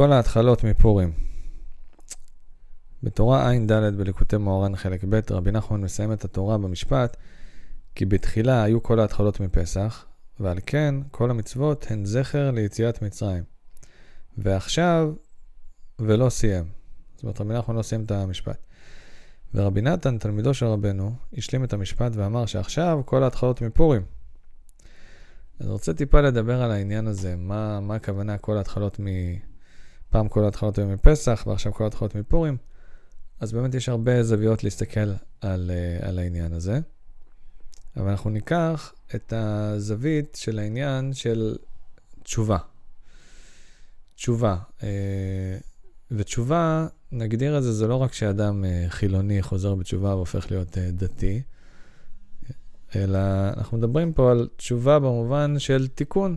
כל ההתחלות מפורים. בתורה ע"ד בליקוטי מאורן חלק ב', רבי נחמן מסיים את התורה במשפט, כי בתחילה היו כל ההתחלות מפסח, ועל כן כל המצוות הן זכר ליציאת מצרים. ועכשיו, ולא סיים. זאת אומרת, רבי נחמן לא סיים את המשפט. ורבי נתן, תלמידו של רבנו, השלים את המשפט ואמר שעכשיו כל ההתחלות מפורים. אז רוצה טיפה לדבר על העניין הזה, מה, מה הכוונה כל ההתחלות מ... פעם כל ההתחלות היו מפסח ועכשיו כל ההתחלות מפורים. אז באמת יש הרבה זוויות להסתכל על, אה, על העניין הזה. אבל אנחנו ניקח את הזווית של העניין של תשובה. תשובה. אה, ותשובה, נגדיר את זה, זה לא רק שאדם אה, חילוני חוזר בתשובה והופך להיות דתי, אלא אנחנו מדברים פה על תשובה במובן של תיקון.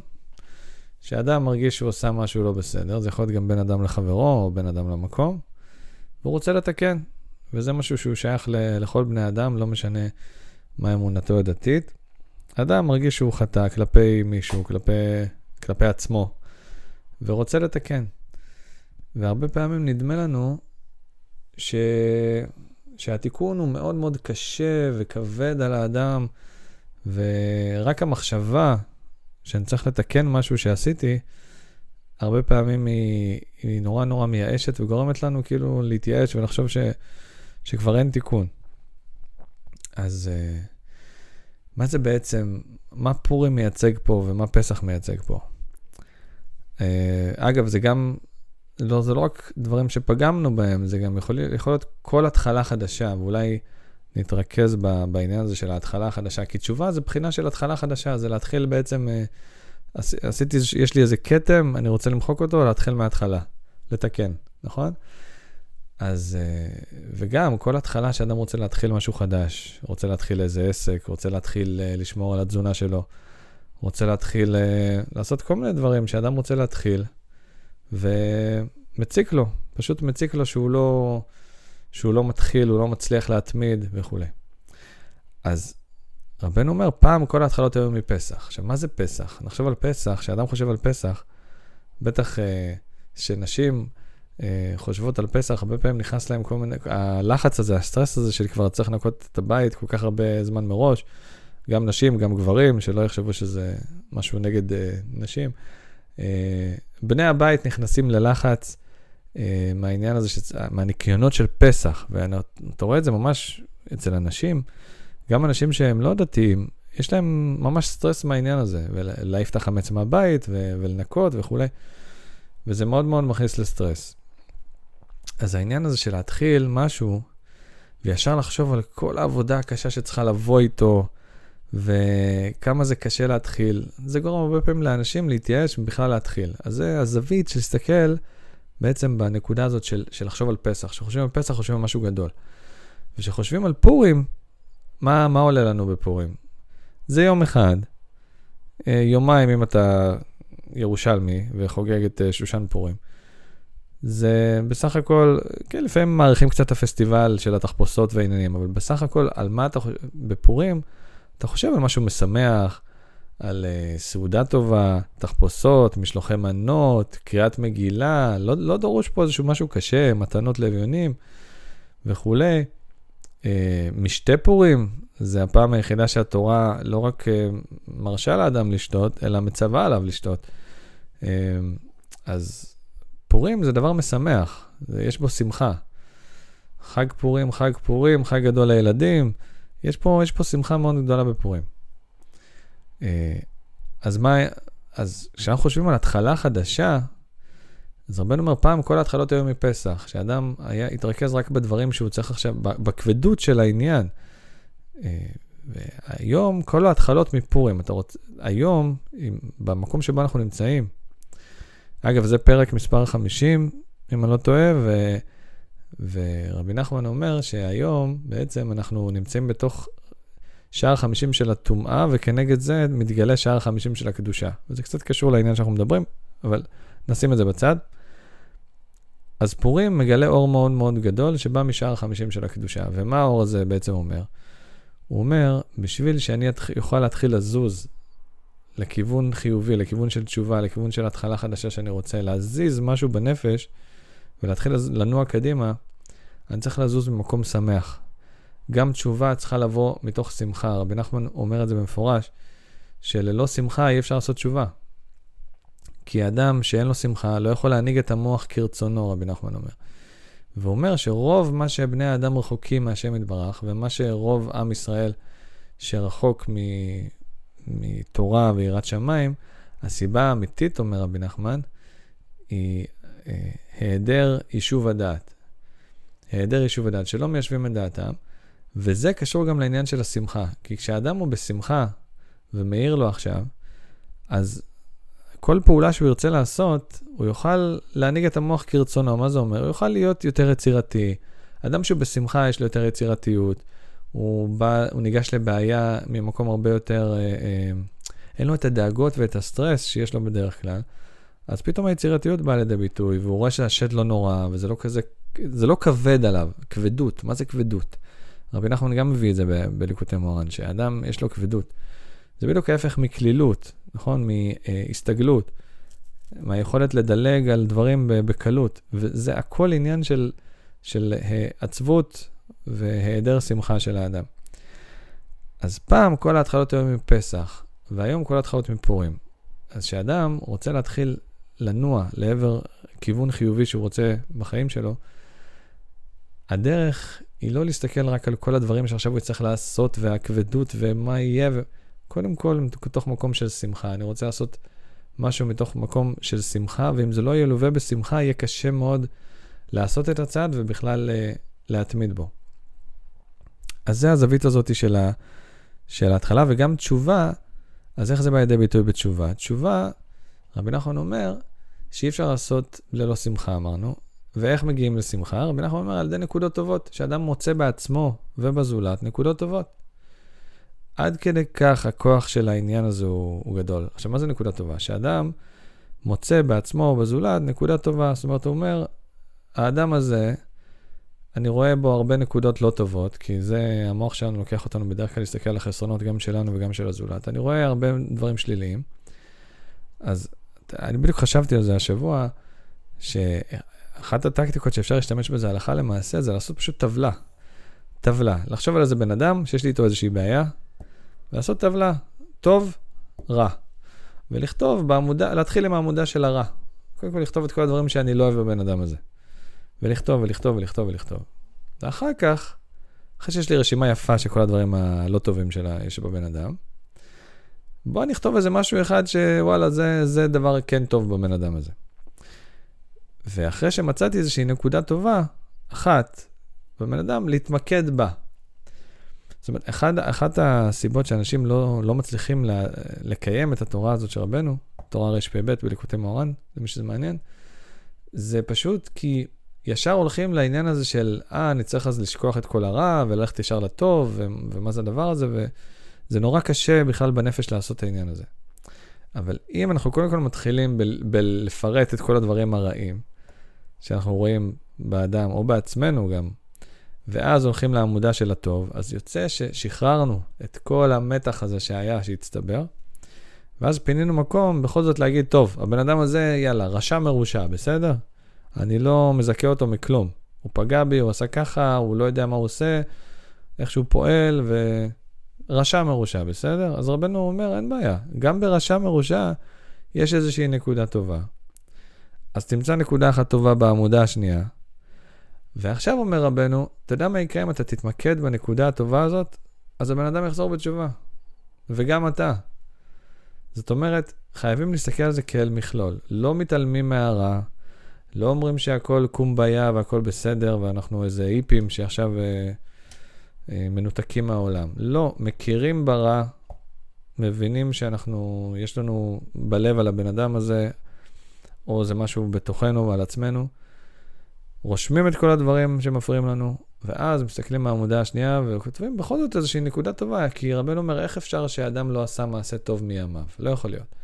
שאדם מרגיש שהוא עושה משהו לא בסדר, זה יכול להיות גם בין אדם לחברו או בין אדם למקום, והוא רוצה לתקן. וזה משהו שהוא שייך ל- לכל בני אדם, לא משנה מה אמונתו הדתית. אדם מרגיש שהוא חטא כלפי מישהו, כלפי, כלפי עצמו, ורוצה לתקן. והרבה פעמים נדמה לנו ש... שהתיקון הוא מאוד מאוד קשה וכבד על האדם, ורק המחשבה שאני צריך לתקן משהו שעשיתי, הרבה פעמים היא, היא נורא נורא מייאשת וגורמת לנו כאילו להתייאש ולחשוב ש, שכבר אין תיקון. אז uh, מה זה בעצם, מה פורים מייצג פה ומה פסח מייצג פה? Uh, אגב, זה גם, לא, זה לא רק דברים שפגמנו בהם, זה גם יכול, יכול להיות כל התחלה חדשה, ואולי נתרכז ב, בעניין הזה של ההתחלה החדשה, כי תשובה זה בחינה של התחלה חדשה, זה להתחיל בעצם, uh, עשיתי, יש לי איזה כתם, אני רוצה למחוק אותו, להתחיל מההתחלה, לתקן, נכון? אז, uh, וגם כל התחלה שאדם רוצה להתחיל משהו חדש, רוצה להתחיל איזה עסק, רוצה להתחיל uh, לשמור על התזונה שלו, רוצה להתחיל לעשות כל מיני דברים שאדם רוצה להתחיל, ומציק לו, פשוט מציק לו שהוא לא... שהוא לא מתחיל, הוא לא מצליח להתמיד וכולי. אז רבנו אומר, פעם כל ההתחלות היו מפסח. עכשיו, מה זה פסח? נחשוב על פסח, כשאדם חושב על פסח, בטח אה, שנשים אה, חושבות על פסח, הרבה פעמים נכנס להם כל מיני, הלחץ הזה, הסטרס הזה של כבר צריך לנקות את הבית כל כך הרבה זמן מראש, גם נשים, גם גברים, שלא יחשבו שזה משהו נגד אה, נשים. אה, בני הבית נכנסים ללחץ, מהעניין הזה. מהניקיונות של פסח, ואתה רואה את זה ממש אצל אנשים, גם אנשים שהם לא דתיים, יש להם ממש סטרס מהעניין הזה, ולהעיף את החמץ מהבית ו... ולנקות וכולי, וזה מאוד מאוד מכניס לסטרס. אז העניין הזה של להתחיל משהו, וישר לחשוב על כל העבודה הקשה שצריכה לבוא איתו, וכמה זה קשה להתחיל, זה גורם הרבה פעמים לאנשים להתייאש ובכלל להתחיל. אז זה הזווית של להסתכל בעצם בנקודה הזאת של, של לחשוב על פסח. כשחושבים על פסח, חושבים על משהו גדול. וכשחושבים על פורים, מה, מה עולה לנו בפורים? זה יום אחד, אה, יומיים אם אתה ירושלמי וחוגג את אה, שושן פורים. זה בסך הכל, כן, לפעמים מעריכים קצת את הפסטיבל של התחפושות והעניינים, אבל בסך הכל, על מה אתה חושב, בפורים, אתה חושב על משהו משמח, על uh, סעודה טובה, תחפושות, משלוחי מנות, קריאת מגילה, לא, לא דרוש פה איזשהו משהו קשה, מתנות לאביונים וכולי. Uh, משתה פורים, זה הפעם היחידה שהתורה לא רק uh, מרשה לאדם לשתות, אלא מצווה עליו לשתות. Uh, אז פורים זה דבר משמח, יש בו שמחה. חג פורים, חג פורים, חג גדול לילדים, יש פה, יש פה שמחה מאוד גדולה בפורים. אה, אז מה, אז כשאנחנו חושבים על התחלה חדשה, אז רבנו אומר, פעם כל ההתחלות היו מפסח, שאדם היה, התרכז רק בדברים שהוא צריך עכשיו, בכבדות של העניין. אה, והיום, כל ההתחלות מפורים, אתה רוצה, היום, במקום שבו אנחנו נמצאים, אגב, זה פרק מספר 50, אם אני לא טועה, ו, ורבי נחמן אומר שהיום בעצם אנחנו נמצאים בתוך שער 50 של הטומאה, וכנגד זה מתגלה שער 50 של הקדושה. וזה קצת קשור לעניין שאנחנו מדברים, אבל נשים את זה בצד. אז פורים מגלה אור מאוד מאוד גדול שבא משער 50 של הקדושה. ומה האור הזה בעצם אומר? הוא אומר, בשביל שאני אוכל להתחיל לזוז לכיוון חיובי, לכיוון של תשובה, לכיוון של התחלה חדשה שאני רוצה, להזיז משהו בנפש ולהתחיל לנוע קדימה, אני צריך לזוז ממקום שמח. גם תשובה צריכה לבוא מתוך שמחה. רבי נחמן אומר את זה במפורש, שללא שמחה אי אפשר לעשות תשובה. כי אדם שאין לו שמחה לא יכול להנהיג את המוח כרצונו, רבי נחמן אומר. והוא אומר שרוב מה שבני האדם רחוקים מהשם יתברך, ומה שרוב עם ישראל שרחוק מ... מתורה ויראת שמיים, הסיבה האמיתית, אומר רבי נחמן, היא אה, היעדר יישוב הדעת. היעדר יישוב הדעת, שלא מיישבים את דעתם, וזה קשור גם לעניין של השמחה. כי כשאדם הוא בשמחה ומאיר לו עכשיו, אז כל פעולה שהוא ירצה לעשות, הוא יוכל להנהיג את המוח כרצונו. מה זה אומר? הוא יוכל להיות יותר יצירתי. אדם שהוא בשמחה, יש לו יותר יצירתיות. הוא, בא, הוא ניגש לבעיה ממקום הרבה יותר, אה, אה, אין לו את הדאגות ואת הסטרס שיש לו בדרך כלל. אז פתאום היצירתיות באה לידי ביטוי, והוא רואה שהשד לא נורא, וזה לא כזה, זה לא כבד עליו, כבדות, מה זה כבדות? רבי נחמן גם מביא את זה בליקוטי מורן, שאדם יש לו כבדות. זה בדיוק ההפך מקלילות, נכון? מהסתגלות, מהיכולת לדלג על דברים בקלות. וזה הכל עניין של, של עצבות והיעדר שמחה של האדם. אז פעם כל ההתחלות היו מפסח, והיום כל ההתחלות מפורים. אז כשאדם רוצה להתחיל לנוע לעבר כיוון חיובי שהוא רוצה בחיים שלו, הדרך היא לא להסתכל רק על כל הדברים שעכשיו הוא יצטרך לעשות, והכבדות ומה יהיה, ו... קודם כל מתוך מקום של שמחה. אני רוצה לעשות משהו מתוך מקום של שמחה, ואם זה לא ילווה בשמחה, יהיה קשה מאוד לעשות את הצעד ובכלל uh, להתמיד בו. אז זה הזווית הזאת של, ה, של ההתחלה, וגם תשובה, אז איך זה בא לידי ביטוי בתשובה? תשובה, רבי נחמן אומר, שאי אפשר לעשות ללא שמחה, אמרנו. ואיך מגיעים לשמחה? רבי נחמן אומר, על ידי נקודות טובות, שאדם מוצא בעצמו ובזולת נקודות טובות. עד כדי כך הכוח של העניין הזה הוא, הוא גדול. עכשיו, מה זה נקודה טובה? שאדם מוצא בעצמו ובזולת נקודה טובה. זאת אומרת, הוא אומר, האדם הזה, אני רואה בו הרבה נקודות לא טובות, כי זה, המוח שלנו לוקח אותנו בדרך כלל להסתכל על החסרונות גם שלנו וגם של הזולת. אני רואה הרבה דברים שליליים. אז אני בדיוק חשבתי על זה השבוע, שאחת הטקטיקות שאפשר להשתמש בזה הלכה למעשה, זה לעשות פשוט טבלה. טבלה. לחשוב על איזה בן אדם שיש לי איתו איזושהי בעיה, ולעשות טבלה, טוב, רע. ולכתוב בעמודה, להתחיל עם העמודה של הרע. קודם כל לכתוב את כל הדברים שאני לא אוהב בבן אדם הזה. ולכתוב ולכתוב ולכתוב ולכתוב. ואחר כך, אחרי שיש לי רשימה יפה של כל הדברים הלא טובים שלה, יש בבן אדם, בוא נכתוב איזה משהו אחד שוואלה, זה, זה דבר כן טוב בבן אדם הזה. ואחרי שמצאתי איזושהי נקודה טובה, אחת, בבן אדם, להתמקד בה. זאת אומרת, אחד, אחת הסיבות שאנשים לא, לא מצליחים לה, לקיים את התורה הזאת של רבנו, תורה רפ"ב בליקוטי מאורן, למי שזה מעניין, זה פשוט כי ישר הולכים לעניין הזה של, אה, אני צריך אז לשכוח את כל הרע וללכת ישר לטוב, ו- ומה זה הדבר הזה, וזה נורא קשה בכלל בנפש לעשות את העניין הזה. אבל אם אנחנו קודם כל מתחילים בלפרט ב- את כל הדברים הרעים שאנחנו רואים באדם, או בעצמנו גם, ואז הולכים לעמודה של הטוב, אז יוצא ששחררנו את כל המתח הזה שהיה, שהצטבר, ואז פינינו מקום בכל זאת להגיד, טוב, הבן אדם הזה, יאללה, רשע מרושע, בסדר? אני לא מזכה אותו מכלום. הוא פגע בי, הוא עשה ככה, הוא לא יודע מה הוא עושה, איך שהוא פועל, ורשע מרושע, בסדר? אז רבנו אומר, אין בעיה, גם ברשע מרושע יש איזושהי נקודה טובה. אז תמצא נקודה אחת טובה בעמודה השנייה, ועכשיו אומר רבנו, אתה יודע מה יקרה אם אתה תתמקד בנקודה הטובה הזאת? אז הבן אדם יחזור בתשובה. וגם אתה. זאת אומרת, חייבים להסתכל על זה כאל מכלול. לא מתעלמים מהרע, לא אומרים שהכל קומביה והכל בסדר ואנחנו איזה היפים שעכשיו אה, אה, מנותקים מהעולם. לא, מכירים ברע, מבינים שאנחנו, יש לנו בלב על הבן אדם הזה, או זה משהו בתוכנו ועל עצמנו. רושמים את כל הדברים שמפריעים לנו, ואז מסתכלים מהעמודה השנייה וכותבים בכל זאת איזושהי נקודה טובה, כי רבנו אומר, איך אפשר שאדם לא עשה מעשה טוב מימיו? לא יכול להיות.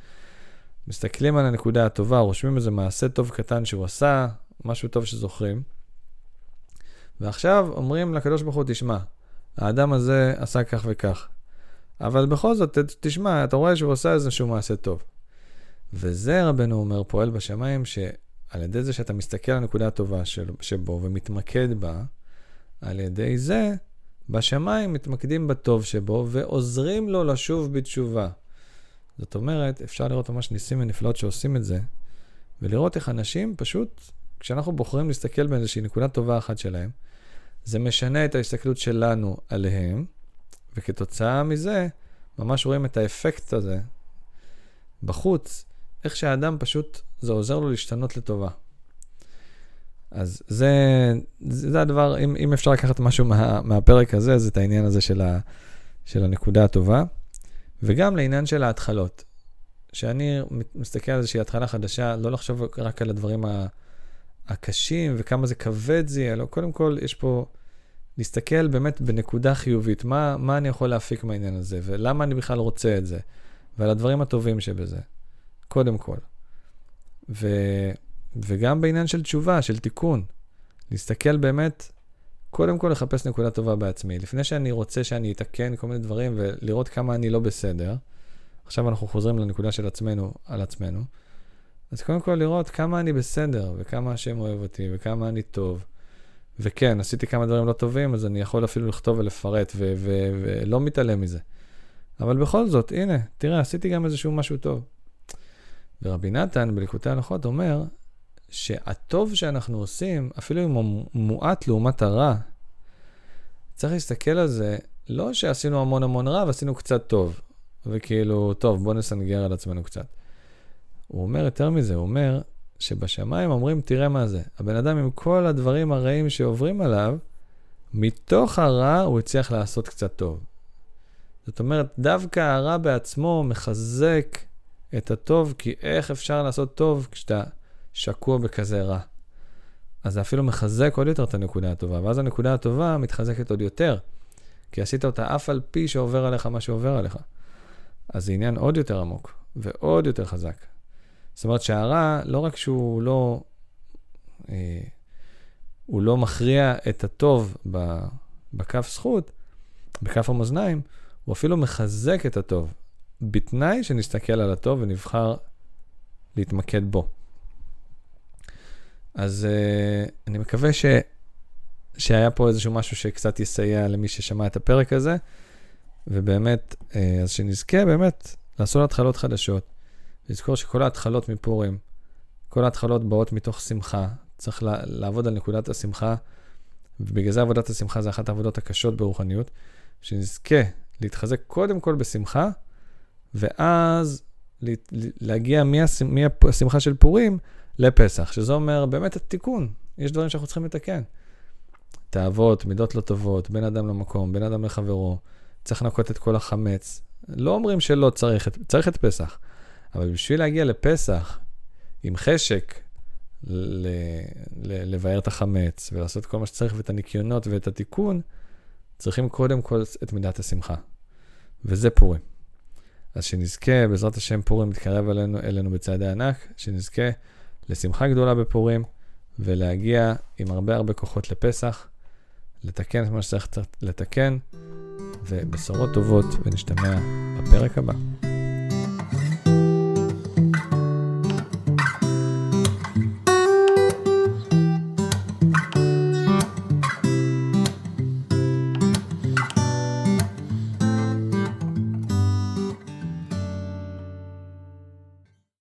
מסתכלים על הנקודה הטובה, רושמים איזה מעשה טוב קטן שהוא עשה, משהו טוב שזוכרים, ועכשיו אומרים לקדוש ברוך הוא, תשמע, האדם הזה עשה כך וכך. אבל בכל זאת, תשמע, אתה רואה שהוא עושה איזשהו מעשה טוב. וזה רבנו אומר, פועל בשמיים, שעל ידי זה שאתה מסתכל על הנקודה הטובה של, שבו ומתמקד בה, על ידי זה, בשמיים מתמקדים בטוב שבו ועוזרים לו לשוב בתשובה. זאת אומרת, אפשר לראות ממש ניסים ונפלאות שעושים את זה, ולראות איך אנשים פשוט, כשאנחנו בוחרים להסתכל באיזושהי נקודה טובה אחת שלהם, זה משנה את ההסתכלות שלנו עליהם, וכתוצאה מזה, ממש רואים את האפקט הזה בחוץ, איך שהאדם פשוט, זה עוזר לו להשתנות לטובה. אז זה, זה הדבר, אם, אם אפשר לקחת משהו מה, מהפרק הזה, זה את העניין הזה של, ה, של הנקודה הטובה. וגם לעניין של ההתחלות. שאני מסתכל על איזושהי התחלה חדשה, לא לחשוב רק על הדברים הקשים וכמה זה כבד זה יהיה, לא, קודם כל יש פה להסתכל באמת בנקודה חיובית, מה, מה אני יכול להפיק מהעניין הזה, ולמה אני בכלל רוצה את זה, ועל הדברים הטובים שבזה, קודם כל. ו, וגם בעניין של תשובה, של תיקון, להסתכל באמת, קודם כל לחפש נקודה טובה בעצמי. לפני שאני רוצה שאני אתקן כל מיני דברים ולראות כמה אני לא בסדר, עכשיו אנחנו חוזרים לנקודה של עצמנו על עצמנו, אז קודם כל לראות כמה אני בסדר, וכמה השם אוהב אותי, וכמה אני טוב. וכן, עשיתי כמה דברים לא טובים, אז אני יכול אפילו לכתוב ולפרט, ולא מתעלם מזה. אבל בכל זאת, הנה, תראה, עשיתי גם איזשהו משהו טוב. ורבי נתן בליקוטי הלכות אומר שהטוב שאנחנו עושים, אפילו אם הוא מועט לעומת הרע, צריך להסתכל על זה, לא שעשינו המון המון רע ועשינו קצת טוב. וכאילו, טוב, בוא נסנגר על עצמנו קצת. הוא אומר יותר מזה, הוא אומר שבשמיים אומרים, תראה מה זה. הבן אדם עם כל הדברים הרעים שעוברים עליו, מתוך הרע הוא הצליח לעשות קצת טוב. זאת אומרת, דווקא הרע בעצמו מחזק את הטוב, כי איך אפשר לעשות טוב כשאתה שקוע בכזה רע? אז זה אפילו מחזק עוד יותר את הנקודה הטובה, ואז הנקודה הטובה מתחזקת עוד יותר, כי עשית אותה אף על פי שעובר עליך מה שעובר עליך. אז זה עניין עוד יותר עמוק ועוד יותר חזק. זאת אומרת שהרע, לא רק שהוא לא, אה, הוא לא מכריע את הטוב בכף זכות, בכף המאזניים, הוא אפילו מחזק את הטוב, בתנאי שנסתכל על הטוב ונבחר להתמקד בו. אז uh, אני מקווה ש, שהיה פה איזשהו משהו שקצת יסייע למי ששמע את הפרק הזה. ובאמת, אה, אז שנזכה באמת לעשות התחלות חדשות. לזכור שכל ההתחלות מפורים, כל ההתחלות באות מתוך שמחה. צריך לעבוד על נקודת השמחה, ובגלל זה עבודת השמחה זה אחת העבודות הקשות ברוחניות. שנזכה להתחזק קודם כל בשמחה, ואז להגיע מהשמחה של פורים לפסח, שזה אומר באמת התיקון. יש דברים שאנחנו צריכים לתקן. תאוות, מידות לא טובות, בין אדם למקום, בין אדם לחברו. צריך לנקות את כל החמץ. לא אומרים שלא צריך, צריך את פסח, אבל בשביל להגיע לפסח עם חשק, ל- ל- לבאר את החמץ ולעשות כל מה שצריך ואת הניקיונות ואת התיקון, צריכים קודם כל את מידת השמחה. וזה פורים. אז שנזכה, בעזרת השם פורים מתקרב אלינו, אלינו בצעדי ענק, שנזכה לשמחה גדולה בפורים ולהגיע עם הרבה הרבה כוחות לפסח, לתקן את מה שצריך לתקן. ובשורות טובות, ונשתמע בפרק הבא.